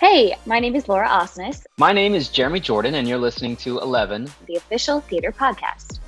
Hey, my name is Laura Osnes. My name is Jeremy Jordan, and you're listening to 11, the official theater podcast.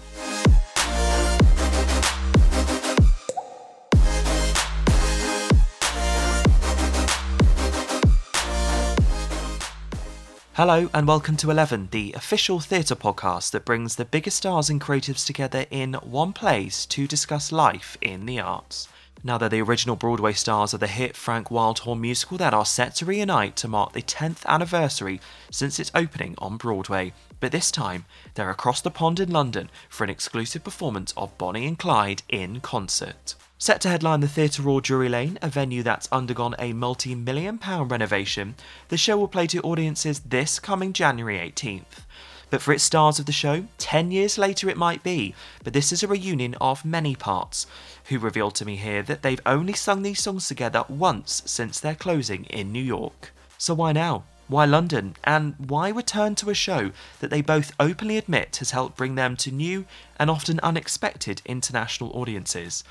Hello and welcome to 11, the official theatre podcast that brings the biggest stars and creatives together in one place to discuss life in the arts. Now they're the original Broadway stars of the hit Frank Wildhorn musical that are set to reunite to mark the 10th anniversary since its opening on Broadway. But this time, they're across the pond in London for an exclusive performance of Bonnie and Clyde in concert. Set to headline the Theatre Royal Drury Lane, a venue that's undergone a multi million pound renovation, the show will play to audiences this coming January 18th. But for its stars of the show, 10 years later it might be, but this is a reunion of many parts, who revealed to me here that they've only sung these songs together once since their closing in New York. So why now? Why London? And why return to a show that they both openly admit has helped bring them to new and often unexpected international audiences?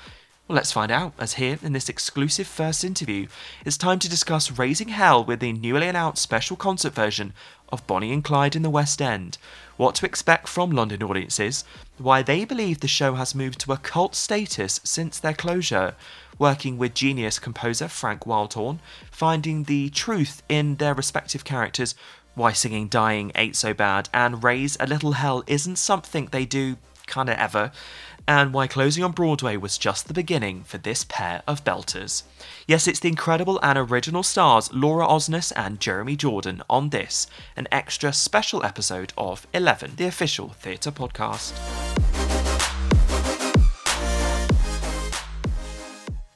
Well, let's find out, as here in this exclusive first interview, it's time to discuss Raising Hell with the newly announced special concert version of Bonnie and Clyde in the West End, what to expect from London audiences, why they believe the show has moved to a cult status since their closure, working with genius composer Frank Wildhorn, finding the truth in their respective characters, why singing Dying ain't so bad, and Raise a Little Hell isn't something they do kinda ever, and why closing on Broadway was just the beginning for this pair of belters. Yes, it's the incredible and original stars Laura Osnes and Jeremy Jordan on this, an extra special episode of 11, the official theatre podcast.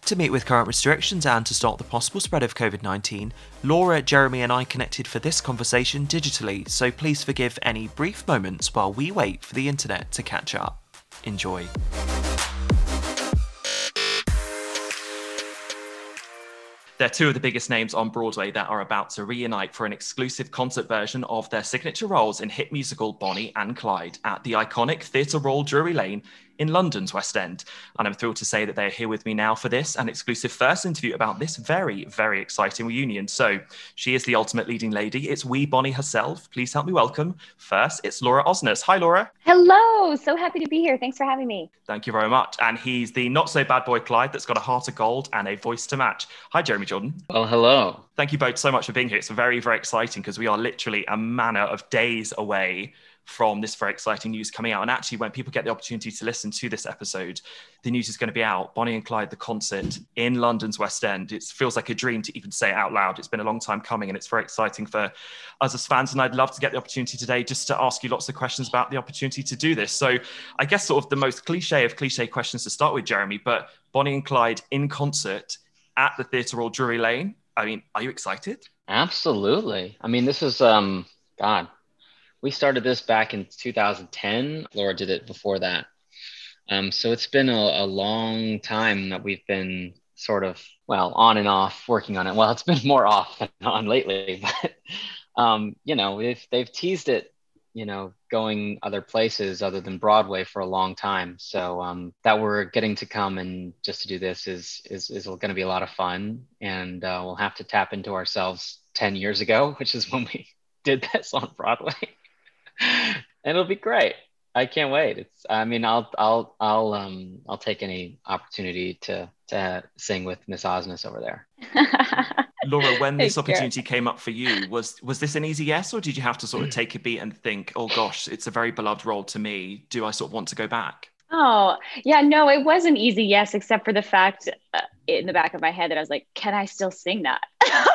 To meet with current restrictions and to stop the possible spread of COVID 19, Laura, Jeremy, and I connected for this conversation digitally, so please forgive any brief moments while we wait for the internet to catch up. Enjoy. They're two of the biggest names on Broadway that are about to reunite for an exclusive concert version of their signature roles in hit musical Bonnie and Clyde at the iconic Theatre Royal Drury Lane in London's West End. And I'm thrilled to say that they're here with me now for this, an exclusive first interview about this very, very exciting reunion. So she is the ultimate leading lady. It's wee Bonnie herself. Please help me welcome. First, it's Laura Osnes. Hi, Laura. Hello. So happy to be here. Thanks for having me. Thank you very much. And he's the not so bad boy Clyde that's got a heart of gold and a voice to match. Hi, Jeremy Jordan. Well, hello. Thank you both so much for being here. It's very, very exciting because we are literally a manner of days away from this very exciting news coming out. And actually, when people get the opportunity to listen to this episode, the news is going to be out. Bonnie and Clyde, the concert in London's West End. It feels like a dream to even say it out loud. It's been a long time coming, and it's very exciting for us as fans. And I'd love to get the opportunity today just to ask you lots of questions about the opportunity to do this. So, I guess sort of the most cliche of cliche questions to start with, Jeremy, but Bonnie and Clyde in concert at the Theatre Royal Drury Lane. I mean, are you excited? Absolutely. I mean, this is um God, we started this back in 2010. Laura did it before that. Um, so it's been a, a long time that we've been sort of, well, on and off working on it. Well, it's been more off than on lately, but, um, you know, they've, they've teased it, you know, going other places other than Broadway for a long time. So um, that we're getting to come and just to do this is, is, is going to be a lot of fun. And uh, we'll have to tap into ourselves 10 years ago, which is when we did this on Broadway. and it'll be great. I can't wait. It's I mean I'll I'll I'll um I'll take any opportunity to to sing with Miss Osnes over there. Laura, when this opportunity came up for you, was was this an easy yes, or did you have to sort of take a beat and think, oh gosh, it's a very beloved role to me. Do I sort of want to go back? Oh, yeah, no, it was an easy yes, except for the fact uh, in the back of my head that I was like, can I still sing that?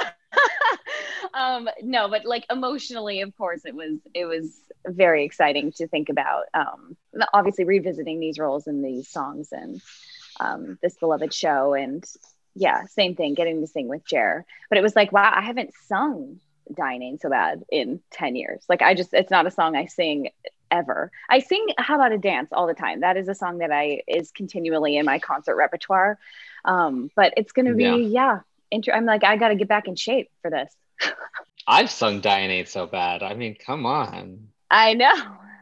um, no, but like emotionally, of course, it was it was very exciting to think about. Um, obviously, revisiting these roles and these songs and um, this beloved show, and yeah, same thing, getting to sing with Jer. But it was like, wow, I haven't sung Dying Ain't So Bad in 10 years. Like, I just, it's not a song I sing ever. I sing How About a Dance all the time. That is a song that I is continually in my concert repertoire. Um, but it's going to be, yeah, yeah inter- I'm like, I got to get back in shape for this. I've sung Dying Ain't So Bad. I mean, come on. I know.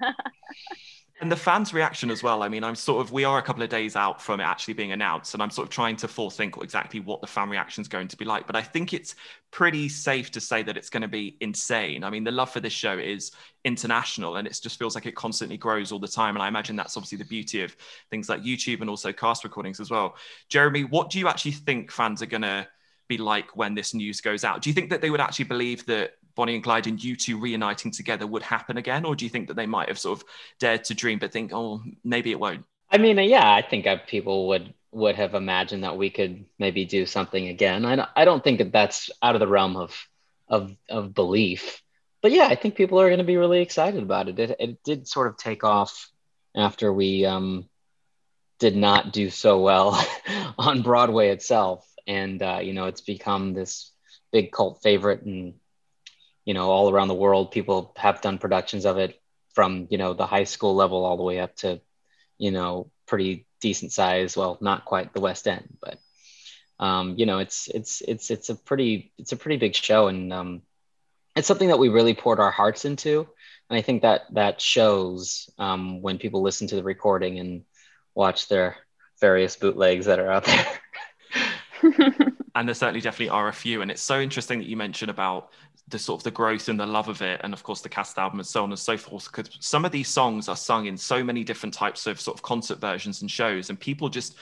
And the fans' reaction as well. I mean, I'm sort of, we are a couple of days out from it actually being announced, and I'm sort of trying to forethink exactly what the fan reaction is going to be like. But I think it's pretty safe to say that it's going to be insane. I mean, the love for this show is international, and it just feels like it constantly grows all the time. And I imagine that's obviously the beauty of things like YouTube and also cast recordings as well. Jeremy, what do you actually think fans are going to be like when this news goes out? Do you think that they would actually believe that Bonnie and Clyde and you two reuniting together would happen again? Or do you think that they might have sort of dared to dream but think, oh, maybe it won't? I mean, yeah, I think people would would have imagined that we could maybe do something again. I don't, I don't think that that's out of the realm of of of belief. But yeah, I think people are going to be really excited about it. It it did sort of take off after we um, did not do so well on Broadway itself, and uh, you know, it's become this big cult favorite and you know all around the world people have done productions of it from you know the high school level all the way up to you know pretty decent size. Well not quite the west end but um, you know it's it's it's it's a pretty it's a pretty big show and um, it's something that we really poured our hearts into. And i think that that shows um, when people listen to the recording and watch their various bootlegs that are out there and there certainly definitely are a few. And it's so interesting that you mentioned about the sort of the growth and the love of it and of course the cast album and so on and so forth because some of these songs are sung in so many different types of sort of concert versions and shows and people just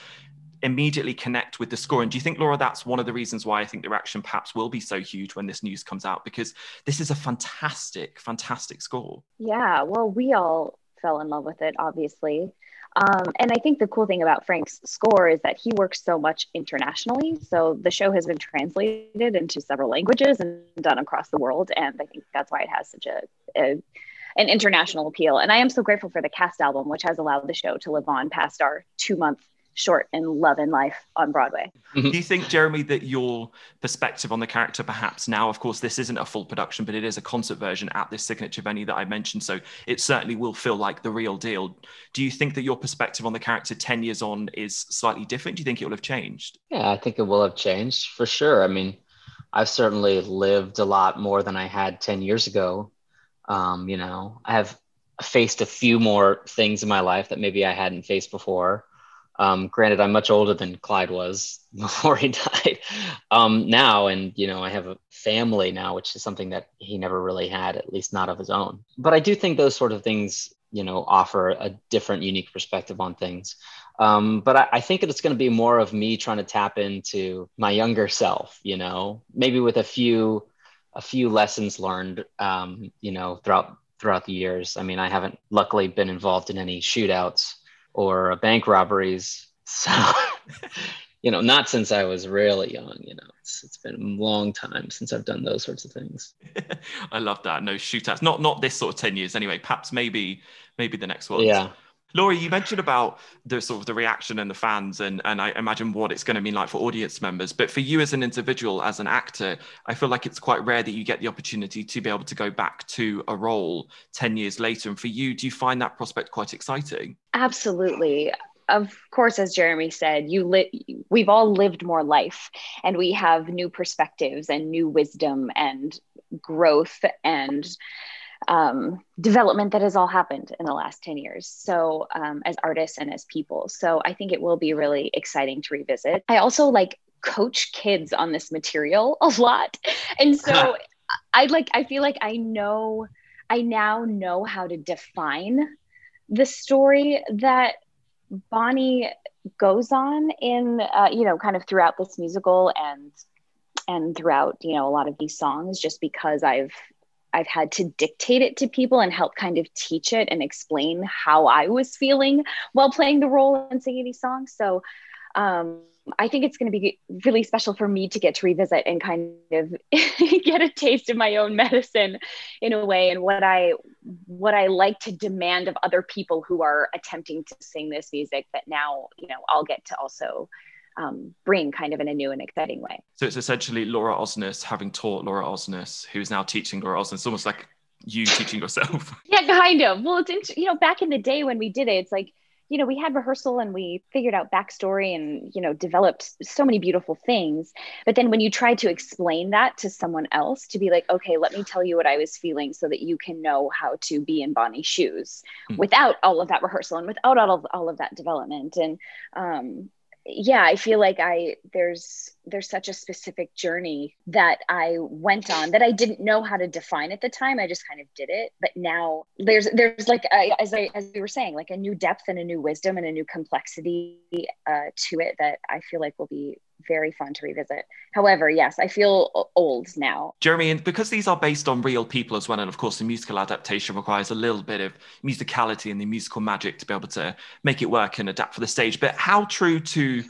immediately connect with the score. And do you think laura that's one of the reasons why i think the reaction perhaps will be so huge when this news comes out? Because this is a fantastic fantastic score. Yeah well we all fell in love with it obviously um, and I think the cool thing about Frank's score is that he works so much internationally. So the show has been translated into several languages and done across the world. And I think that's why it has such a, a an international appeal. And I am so grateful for the cast album, which has allowed the show to live on past our two month short in Love and Life on Broadway. Mm-hmm. Do you think, Jeremy, that your perspective on the character, perhaps now, of course, this isn't a full production, but it is a concert version at this signature venue that I mentioned, so it certainly will feel like the real deal. Do you think that your perspective on the character 10 years on is slightly different? Do you think it will have changed? Yeah, I think it will have changed for sure. I mean, I've certainly lived a lot more than I had 10 years ago. Um, you know, I have faced a few more things in my life that maybe I hadn't faced before. Um, granted, I'm much older than Clyde was before he died um, now. And, you know, I have a family now, which is something that he never really had, at least not of his own. But I do think those sort of things, you know, offer a different, unique perspective on things. Um, but I, I think it's going to be more of me trying to tap into my younger self, you know, maybe with a few, a few lessons learned, um, you know, throughout throughout the years. I mean, I haven't luckily been involved in any shootouts or bank robberies. So, you know, not since I was really young, you know, it's, it's been a long time since I've done those sorts of things. I love that. No shootouts, not, not this sort of 10 years anyway, perhaps maybe, maybe the next one. Yeah. Laura, you mentioned about the sort of the reaction and the fans, and, and I imagine what it's going to mean like for audience members. But for you as an individual, as an actor, I feel like it's quite rare that you get the opportunity to be able to go back to a role 10 years later. And for you, do you find that prospect quite exciting? Absolutely of course as jeremy said you li- we've all lived more life and we have new perspectives and new wisdom and growth and um, development that has all happened in the last 10 years. So, um, as artists and as people. So, I think it will be really exciting to revisit. I also like coach kids on this material a lot. And so, I like, I feel like I know. I now know how to define the story that Bonnie goes on in, uh, you know, kind of throughout this musical and and throughout, you know, a lot of these songs, just because I've I've had to dictate it to people and help kind of teach it and explain how I was feeling while playing the role and singing these songs. So um, I think it's going to be really special for me to get to revisit and kind of get a taste of my own medicine in a way and what I what I like to demand of other people who are attempting to sing this music that now you know I'll get to also um, bring kind of in a new and exciting way. So it's essentially Laura Osnes having taught Laura Osnes, who's now teaching Laura Osnes. It's almost like you teaching yourself. yeah, kind of. Well, it's you know back in the day when we did it, it's like you know we had rehearsal and we figured out backstory and you know developed so many beautiful things but then when you try to explain that to someone else to be like okay let me tell you what i was feeling so that you can know how to be in bonnie's shoes mm. without all of that rehearsal and without all of, all of that development and um, yeah i feel like i there's there's such a specific journey that i went on that i didn't know how to define at the time. I just kind of did it. But now there's there's like a, as i as we were saying like a new depth and a new wisdom and a new complexity uh, to it that i feel like will be very fun to revisit. However, yes, I feel old now. Jeremy, and because these are based on real people as well, and of course the musical adaptation requires a little bit of musicality and the musical magic to be able to make it work and adapt for the stage. But how true to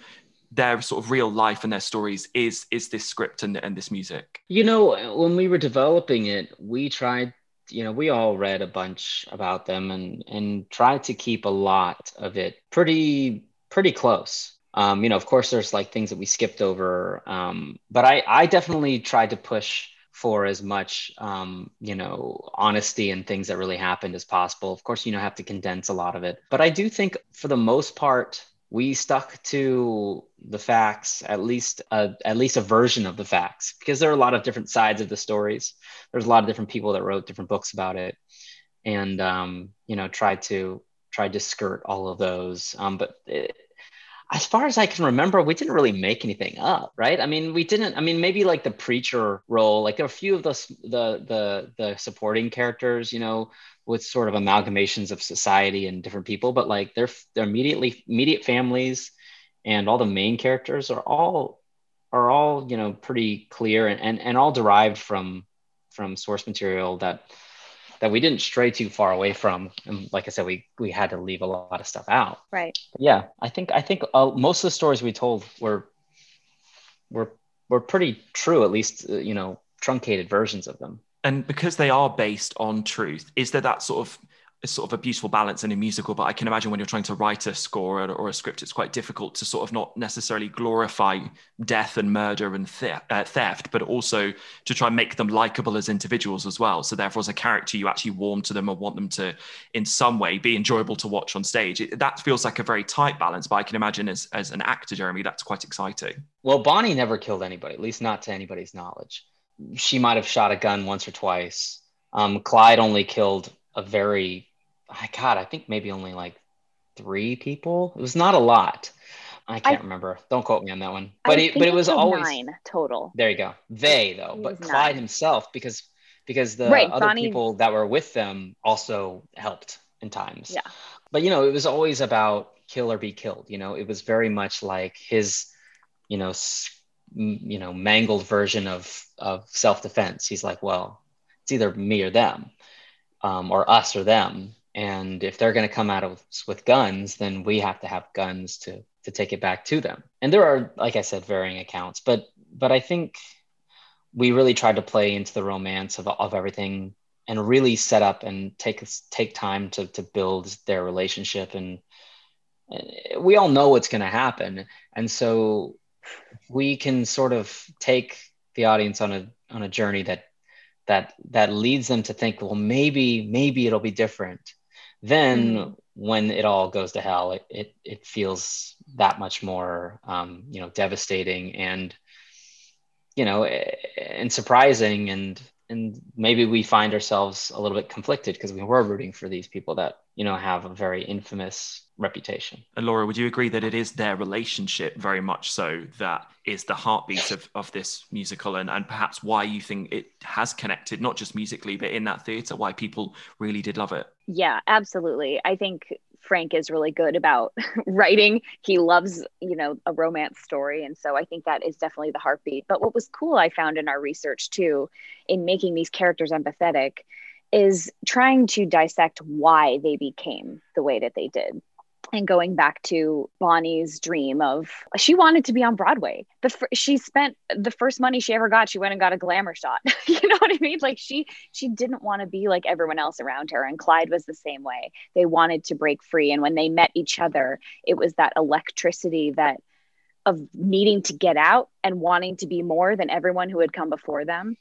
their sort of real life and their stories is is this script and, and this music? You know, when we were developing it, we tried you know we all read a bunch about them and and tried to keep a lot of it pretty pretty close um, you know, of course, there's like things that we skipped over, um, but I, I definitely tried to push for as much, um, you know, honesty and things that really happened as possible. Of course, you know, have to condense a lot of it, but I do think for the most part, we stuck to the facts, at least a, at least a version of the facts, because there are a lot of different sides of the stories. There's a lot of different people that wrote different books about it, and um, you know, tried to tried to skirt all of those. Um, but it, as far as I can remember, we didn't really make anything up, right? I mean, we didn't. I mean, maybe like the preacher role, like there are a few of the the the, the supporting characters, you know, with sort of amalgamations of society and different people, but like they're they're immediately immediate families, and all the main characters are all are all you know pretty clear and and, and all derived from from source material that that we didn't stray too far away from. And like i said we we had to leave a lot of stuff out. Right. Yeah i think i think uh, most of the stories we told were were were pretty true at least uh, you know truncated versions of them. And because they are based on truth is there that sort of is sort of a beautiful balance in a musical, but I can imagine when you're trying to write a score or, or a script, it's quite difficult to sort of not necessarily glorify death and murder and theft, uh, theft, but also to try and make them likable as individuals as well. So therefore, as a character, you actually warm to them and want them to, in some way, be enjoyable to watch on stage. It, that feels like a very tight balance, but I can imagine as, as an actor, Jeremy, that's quite exciting. Well, Bonnie never killed anybody, at least not to anybody's knowledge. She might have shot a gun once or twice. Um, Clyde only killed a very I God, I think maybe only like three people. It was not a lot. I can't I, remember. Don't quote me on that one. But it, but it was always nine total. There you go. They though, but Clyde nine. himself because because the right, other Bonnie... people that were with them also helped in times. Yeah. But you know, it was always about kill or be killed. You know, it was very much like his, you know, you know, mangled version of of self defense. He's like, well, it's either me or them, um, or us or them. And if they're going to come at us with guns then we have to have guns to to take it back to them. And there are like i said varying accounts but but i think we really tried to play into the romance of, of everything and really set up and take take time to to build their relationship. And we all know what's going to happen. And so we can sort of take the audience on a on a journey that that that leads them to think well maybe maybe it'll be different then mm-hmm. when it all goes to hell it, it, it feels that much more um, you know devastating and you know and surprising and and maybe we find ourselves a little bit conflicted because we were rooting for these people that you know have a very infamous reputation. And laura would you agree that it is their relationship very much so that is the heartbeat of, of this musical and, and perhaps why you think it has connected not just musically but in that theater why people really did love it? Yeah absolutely. I think Frank is really good about writing. He loves, you know, a romance story. And so I think that is definitely the heartbeat. But what was cool, I found in our research too, in making these characters empathetic, is trying to dissect why they became the way that they did and going back to Bonnie's dream of she wanted to be on Broadway. The she spent the first money she ever got, she went and got a glamour shot. you know what I mean? Like she she didn't want to be like everyone else around her and Clyde was the same way. They wanted to break free and when they met each other, it was that electricity that of needing to get out and wanting to be more than everyone who had come before them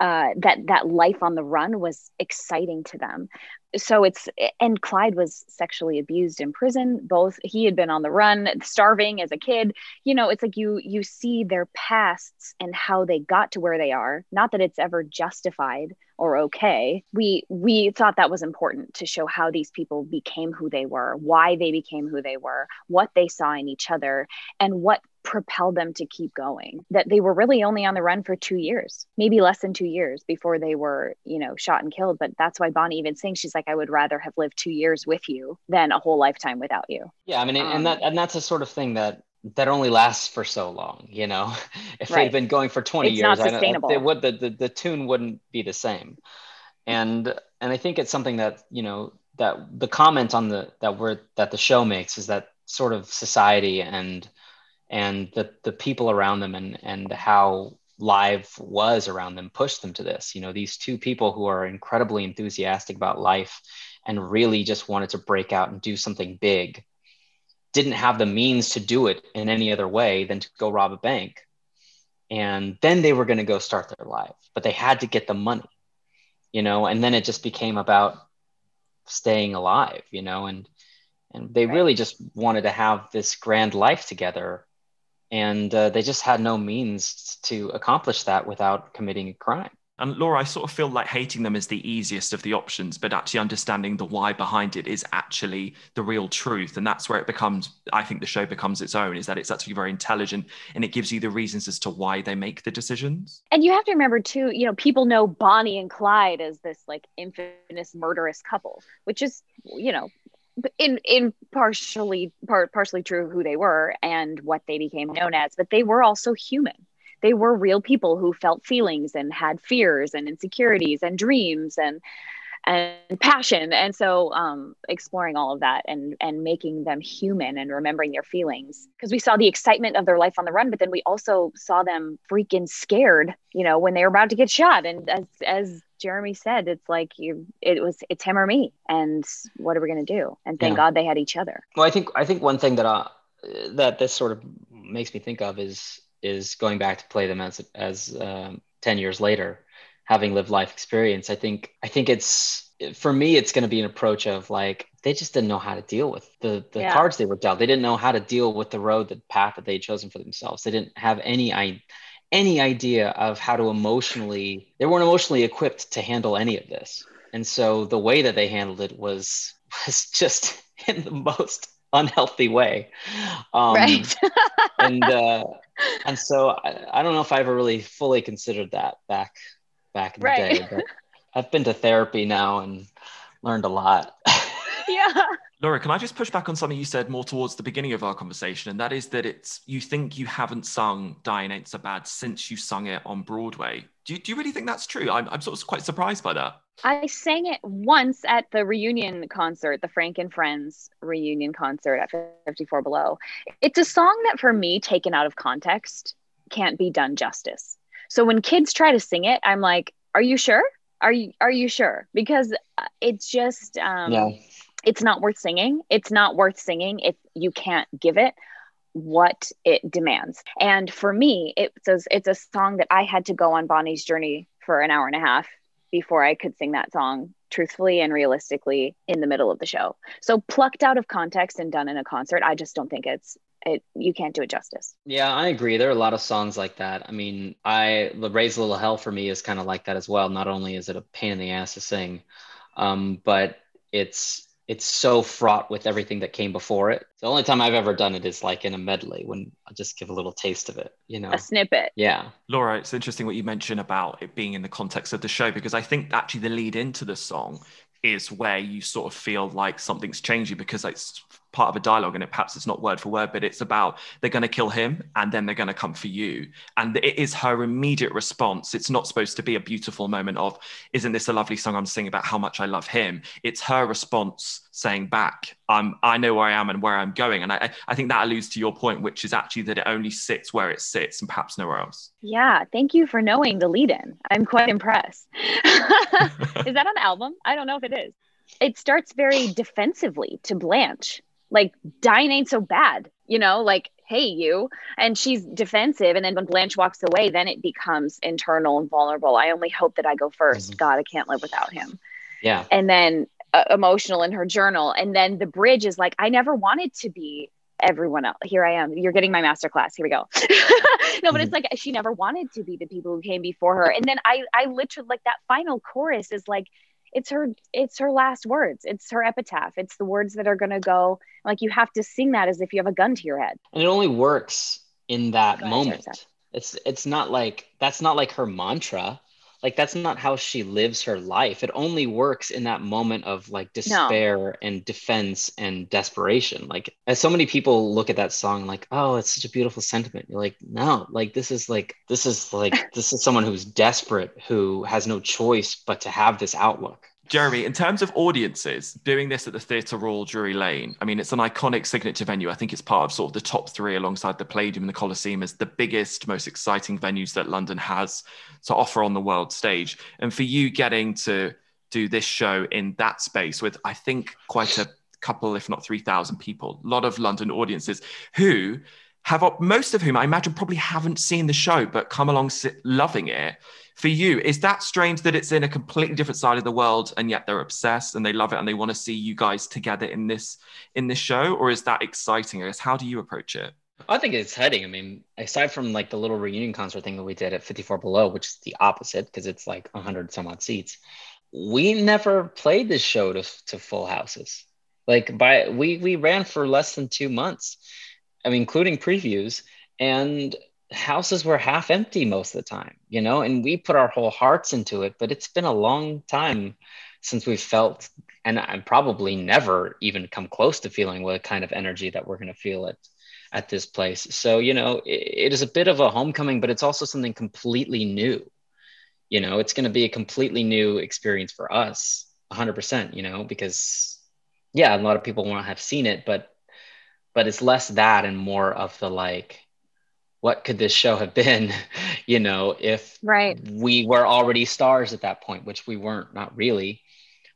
uh, that that life on the run was exciting to them. So it's and Clyde was sexually abused in prison. Both he had been on the run, starving as a kid. You know, it's like you you see their pasts and how they got to where they are. Not that it's ever justified or okay. We we thought that was important to show how these people became who they were, why they became who they were, what they saw in each other, and what propelled them to keep going that they were really only on the run for two years maybe less than two years before they were you know shot and killed but that's why bonnie even sings she's like i would rather have lived two years with you than a whole lifetime without you yeah i mean um, and that and that's a sort of thing that that only lasts for so long you know if right. they'd been going for 20 it's years not sustainable. I, it would the, the the tune wouldn't be the same and and i think it's something that you know that the comment on the that word that the show makes is that sort of society and and the the people around them and and how live was around them pushed them to this you know these two people who are incredibly enthusiastic about life and really just wanted to break out and do something big didn't have the means to do it in any other way than to go rob a bank and then they were going to go start their life but they had to get the money you know and then it just became about staying alive you know and and they right. really just wanted to have this grand life together and uh, they just had no means to accomplish that without committing a crime. And Laura, I sort of feel like hating them is the easiest of the options, but actually understanding the why behind it is actually the real truth. And that's where it becomes, I think the show becomes its own, is that it's actually very intelligent and it gives you the reasons as to why they make the decisions. And you have to remember, too, you know, people know Bonnie and Clyde as this like infamous murderous couple, which is, you know, in in partially part partially true who they were and what they became known as but they were also human. They were real people who felt feelings and had fears and insecurities and dreams and and passion and so um, exploring all of that and and making them human and remembering their feelings because we saw the excitement of their life on the run but then we also saw them freaking scared you know when they were about to get shot and as as Jeremy said, it's like you, it was, it's him or me, and what are we going to do? And thank yeah. God they had each other. Well, I think, I think one thing that, uh, that this sort of makes me think of is, is going back to play them as, as um, 10 years later, having lived life experience. I think, I think it's, for me, it's going to be an approach of like, they just didn't know how to deal with the, the yeah. cards they were dealt. They didn't know how to deal with the road, the path that they had chosen for themselves. They didn't have any idea any idea of how to emotionally they weren't emotionally equipped to handle any of this and so the way that they handled it was was just in the most unhealthy way um, right and uh, and so I, I, don't know if i ever really fully considered that back back in the day but i've been to therapy now and learned a lot yeah Laura, can I just push back on something you said more towards the beginning of our conversation? And that is that it's you think you haven't sung Dying Ain't So Bad since you sung it on Broadway. Do you, do you really think that's true? I'm, I'm sort of quite surprised by that. I sang it once at the reunion concert, the Frank and Friends reunion concert at 54 Below. It's a song that, for me, taken out of context, can't be done justice. So when kids try to sing it, I'm like, "Are you sure? Are you are you sure?" Because uh, it's just um, yeah it's not worth singing. It's not worth singing if you can't give it what it demands. And for me, it's a, it's a song that I had to go on Bonnie's journey for an hour and a half before I could sing that song truthfully and realistically in the middle of the show. So plucked out of context and done in a concert, I just don't think it's it you can't do it justice. Yeah, I agree. There are a lot of songs like that. I mean, I the Raise a Little Hell for me is kind of like that as well. Not only is it a pain in the ass to sing, um, but it's it's so fraught with everything that came before it. The only time I've ever done it is like in a medley when I just give a little taste of it, you know. A snippet. Yeah. Laura, it's interesting what you mentioned about it being in the context of the show because I think actually the lead into the song is where you sort of feel like something's changing because it's part of a dialogue and it perhaps it's not word for word but it's about they're going to kill him and then they're going to come for you. And it is her immediate response. It's not supposed to be a beautiful moment of isn't this a lovely song i'm singing about how much i love him? It's her response saying back i'm i know where i am and where i'm going. And i i think that alludes to your point which is actually that it only sits where it sits and perhaps nowhere else. Yeah thank you for knowing the lead in i'm quite impressed. Is that on the album? I don't know if it is. It starts very defensively to blanche like dying ain't so bad, you know, like, hey, you. And she's defensive. And then when Blanche walks away, then it becomes internal and vulnerable. I only hope that I go 1st mm-hmm. God, I can't live without him. Yeah. And then uh, emotional in her journal. And then the bridge is like, I never wanted to be everyone else. Here I am. You're getting my master class. Here we go. no, but it's mm-hmm. like she never wanted to be the people who came before her. And then I I literally like that final chorus is like it's her it's her last words. It's her epitaph. It's the words that are going to go like you have to sing that as if you have a gun to your head. And it only works in that moment. it's it's not like that's not like her mantra like that's not how she lives her life. It only works in that moment of like despair no. and defense and desperation. Like as so many people look at that song like oh it's such a beautiful sentiment. You're like no like this is like this is like this is someone who's desperate who has no choice but to have this outlook Jeremy, in terms of audiences, doing this at the Theatre Royal Drury Lane, I mean, it's an iconic signature venue. I think it's part of sort of the top three alongside the Palladium and the Coliseum as the biggest, most exciting venues that London has to offer on the world stage. And for you getting to do this show in that space with, I think, quite a couple, if not 3,000 people, a lot of London audiences who have, most of whom I imagine probably haven't seen the show, but come along loving it for you is that strange that it's in a completely different side of the world and yet they're obsessed and they love it and they want to see you guys together in this in this show or is that exciting i guess how do you approach it I think it's exciting. I mean, aside from like the little reunion concert thing that we did at 54 Below, which is the opposite because it's like 100 some odd seats, we never played this show to, to full houses. Like by we we ran for less than two months, I mean, including previews, and houses were half empty most of the time, you know, and we put our whole hearts into it. But it's been a long time since we've felt, and I'm probably never even come close to feeling what kind of energy that we're going to feel at at this place. So you know, it, it is a bit of a homecoming, but it's also something completely new. You know, it's going to be a completely new experience for us, 100%. You know, because yeah, a lot of people won't have seen it, but but it's less that and more of the like what could this show have been you know if right. we were already stars at that point which we weren't not really.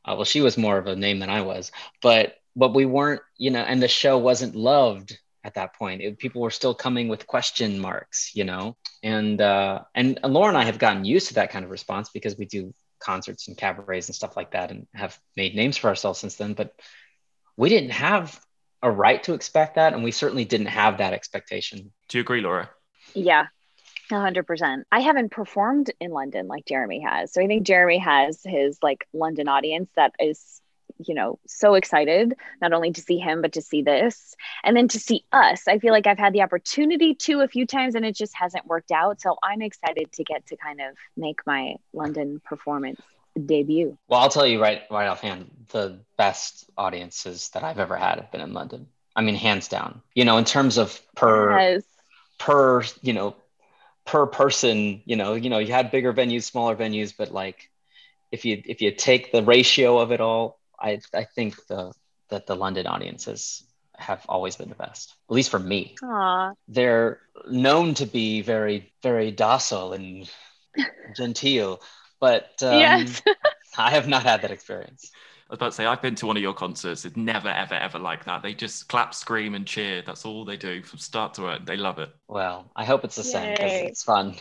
Uh, well she was more of a name than i was but but we weren't you know and the show wasn't loved at that point. It, people were still coming with question marks you know and uh and, and laura and i have gotten used to that kind of response because we do concerts and cabarets and stuff like that and have made names for ourselves since then but we didn't have a right to expect that and we certainly didn't have that expectation. Do you agree laura yeah, 100%. I haven't performed in London like Jeremy has. So I think Jeremy has his like London audience that is, you know, so excited not only to see him, but to see this and then to see us. I feel like I've had the opportunity to a few times and it just hasn't worked out. So I'm excited to get to kind of make my London performance debut. Well, I'll tell you right right offhand, the best audiences that I've ever had have been in London. I mean, hands down. You know, in terms of per yes per you know per person you know you know you had bigger venues smaller venues but like if you if you take the ratio of it all i i think the that the london audiences have always been the best at least for me Aww. they're known to be very very docile and genteel but um, yes. i have not had that experience was about to say, I've been to one of your concerts. It's never, ever, ever like that. They just clap, scream, and cheer. That's all they do from start to end. They love it. Well, I hope it's the Yay. same because it's fun.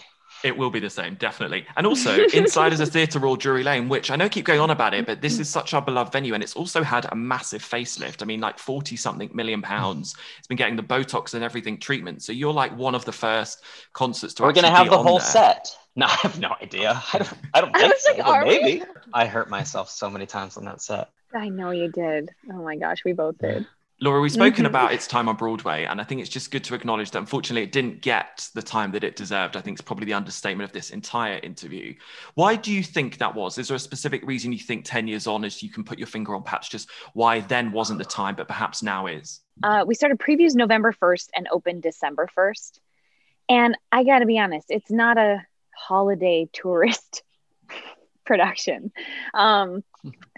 It will be the same, definitely. And also, inside is a theatre royal Drury Lane, which I know keep going on about it, but this is such a beloved venue, and it's also had a massive facelift. I mean, like forty something million pounds. It's been getting the Botox and everything treatment. So you're like one of the first concerts to. We're going to have the whole there. set. No, I have no idea. I don't. I don't think so. Like, maybe. I hurt myself so many times on that set. I know you did. Oh my gosh, we both did. Laura, we've spoken mm-hmm. about its time on Broadway, and I think it's just good to acknowledge that unfortunately it didn't get the time that it deserved. I think it's probably the understatement of this entire interview. Why do you think that was? Is there a specific reason you think 10 years on, as you can put your finger on perhaps just why then wasn't the time, but perhaps now is? Uh, we started previews November 1st and opened December 1st. And I got to be honest, it's not a holiday tourist production. Um,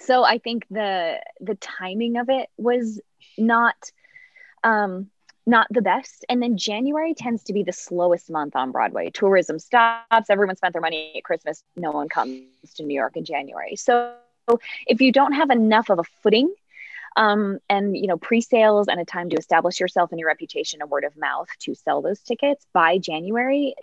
so I think the the timing of it was not um, not the best. And then January tends to be the slowest month on Broadway. Tourism stops, everyone spent their money at Christmas. No one comes to New York in January. So if you don't have enough of a footing um, and you know pre-sales and a time to establish yourself and your reputation and word of mouth to sell those tickets by January,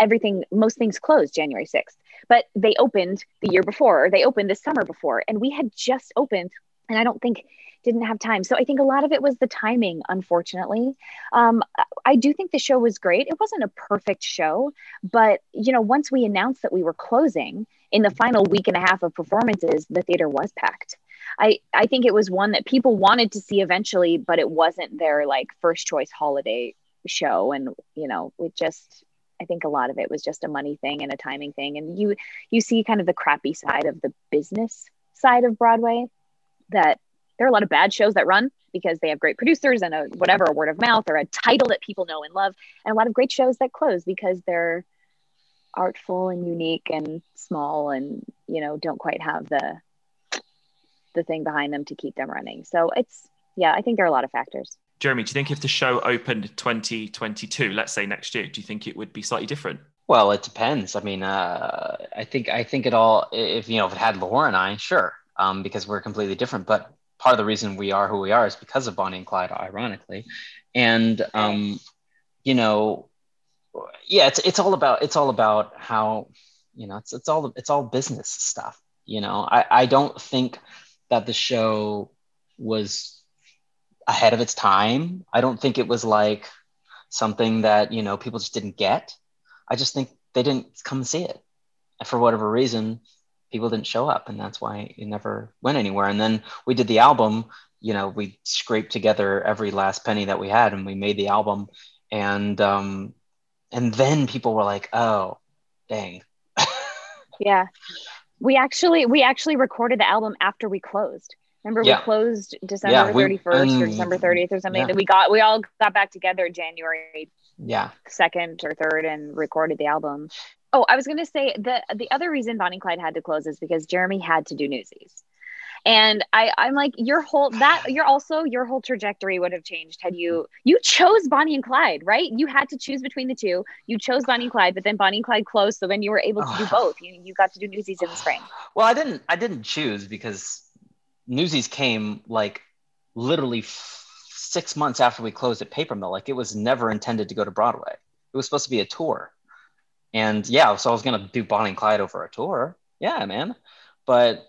everything most things closed January 6th. But they opened the year before, or they opened the summer before, and we had just opened. And I don't think didn't have time. So I think a lot of it was the timing, unfortunately. Um, I do think the show was great. It wasn't a perfect show, but you know, once we announced that we were closing in the final week and a half of performances, the theater was packed. I, I think it was one that people wanted to see eventually, but it wasn't their like first choice holiday show. And, you know, it just, I think a lot of it was just a money thing and a timing thing. And you, you see kind of the crappy side of the business side of Broadway that there are a lot of bad shows that run because they have great producers and a whatever a word of mouth or a title that people know and love and a lot of great shows that close because they're artful and unique and small and you know don't quite have the the thing behind them to keep them running so it's yeah i think there are a lot of factors jeremy do you think if the show opened 2022 let's say next year do you think it would be slightly different well it depends i mean uh, i think i think it all if you know if it had laura and i sure um, because we're completely different but part of the reason we are who we are is because of Bonnie and Clyde, ironically. And um, you know, yeah, it's it's all about it's all about how you know it's it's all it's all business stuff. You know, I I don't think that the show was ahead of its time. I don't think it was like something that you know people just didn't get. I just think they didn't come see it, and for whatever reason, people didn't show up and that's why it never went anywhere. And then we did the album you know we scraped together every last penny that we had and we made the album. And um and then people were like oh dang. Yeah. We actually we actually recorded the album after we closed remember yeah. we closed mm, december yeah, 31st or december 30th or something yeah. we got we all got back together january yeah second or third and recorded the album Oh, I was going to say the the other reason Bonnie Clyde had to close is because Jeremy had to do Newsies. And I, I'm like, your whole that you're also your whole trajectory would have changed had you you chose Bonnie and Clyde, right? You had to choose between the two. You chose Bonnie and Clyde, but then Bonnie and Clyde closed, so then you were able to do both. You you got to do Newsies in the spring. Well, I didn't I didn't choose because Newsies came like literally f- six months after we closed at Paper Mill. Like it was never intended to go to Broadway. It was supposed to be a tour. And yeah, so I was gonna do Bonnie and Clyde over a tour. Yeah, man. But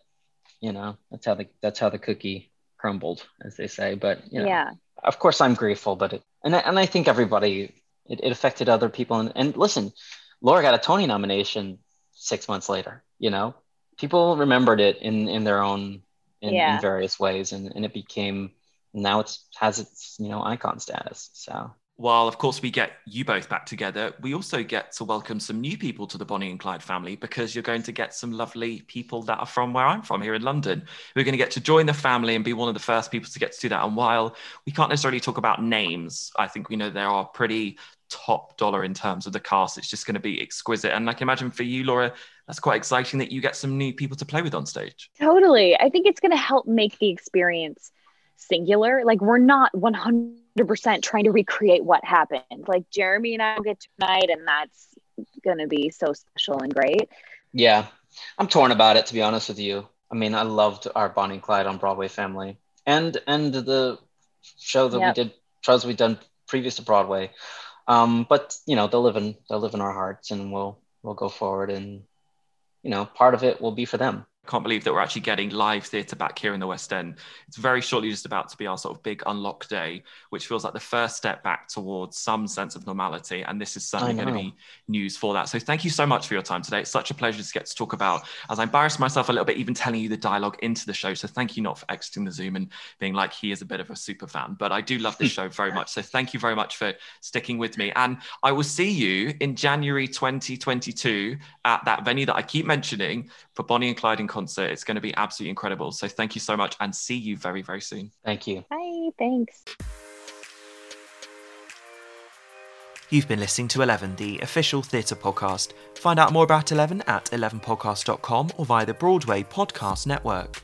you know, that's how the that's how the cookie crumbled, as they say. But you know, yeah, of course I'm grateful, but it, and I, and I think everybody it, it affected other people. And, and listen, Laura got a Tony nomination six months later. You know, people remembered it in in their own in, yeah. in various ways, and and it became now it has its you know icon status. So while of course we get you both back together, we also get to welcome some new people to the Bonnie and Clyde family because you're going to get some lovely people that are from where I'm from here in London. We're going to get to join the family and be one of the first people to get to do that. And while we can't necessarily talk about names, I think we know they are pretty top dollar in terms of the cast. It's just going to be exquisite. And I can imagine for you, Laura, that's quite exciting that you get some new people to play with on stage. Totally. I think it's going to help make the experience singular. Like we're not 100% trying to recreate what happened. Like Jeremy and I will get tonight, and that's going to be so special and great. Yeah. I'm torn about it, to be honest with you. I mean, I loved our Bonnie and Clyde on Broadway family and, and the show that yep. we did, shows we've done previous to Broadway. Um, but you know, they'll live in, they'll live in our hearts and we'll, we'll go forward and you know part of it will be for them can't believe that we're actually getting live theatre back here in the West End. It's very shortly just about to be our sort of big unlock day, which feels like the first step back towards some sense of normality. And this is certainly going to be news for that. So thank you so much for your time today. It's such a pleasure to get to talk about, as I embarrassed myself a little bit, even telling you the dialogue into the show. So thank you not for exiting the Zoom and being like he is a bit of a super fan. But I do love this show very much. So thank you very much for sticking with me. And I will see you in January 2022 at that venue that I keep mentioning for Bonnie and Clyde in concert. It's going to be absolutely incredible. So thank you so much and see you very, very soon. Thank you. Bye. Thanks. You've been listening to 11, the official theatre podcast. Find out more about 11 at 11podcast.com or via the Broadway Podcast Network.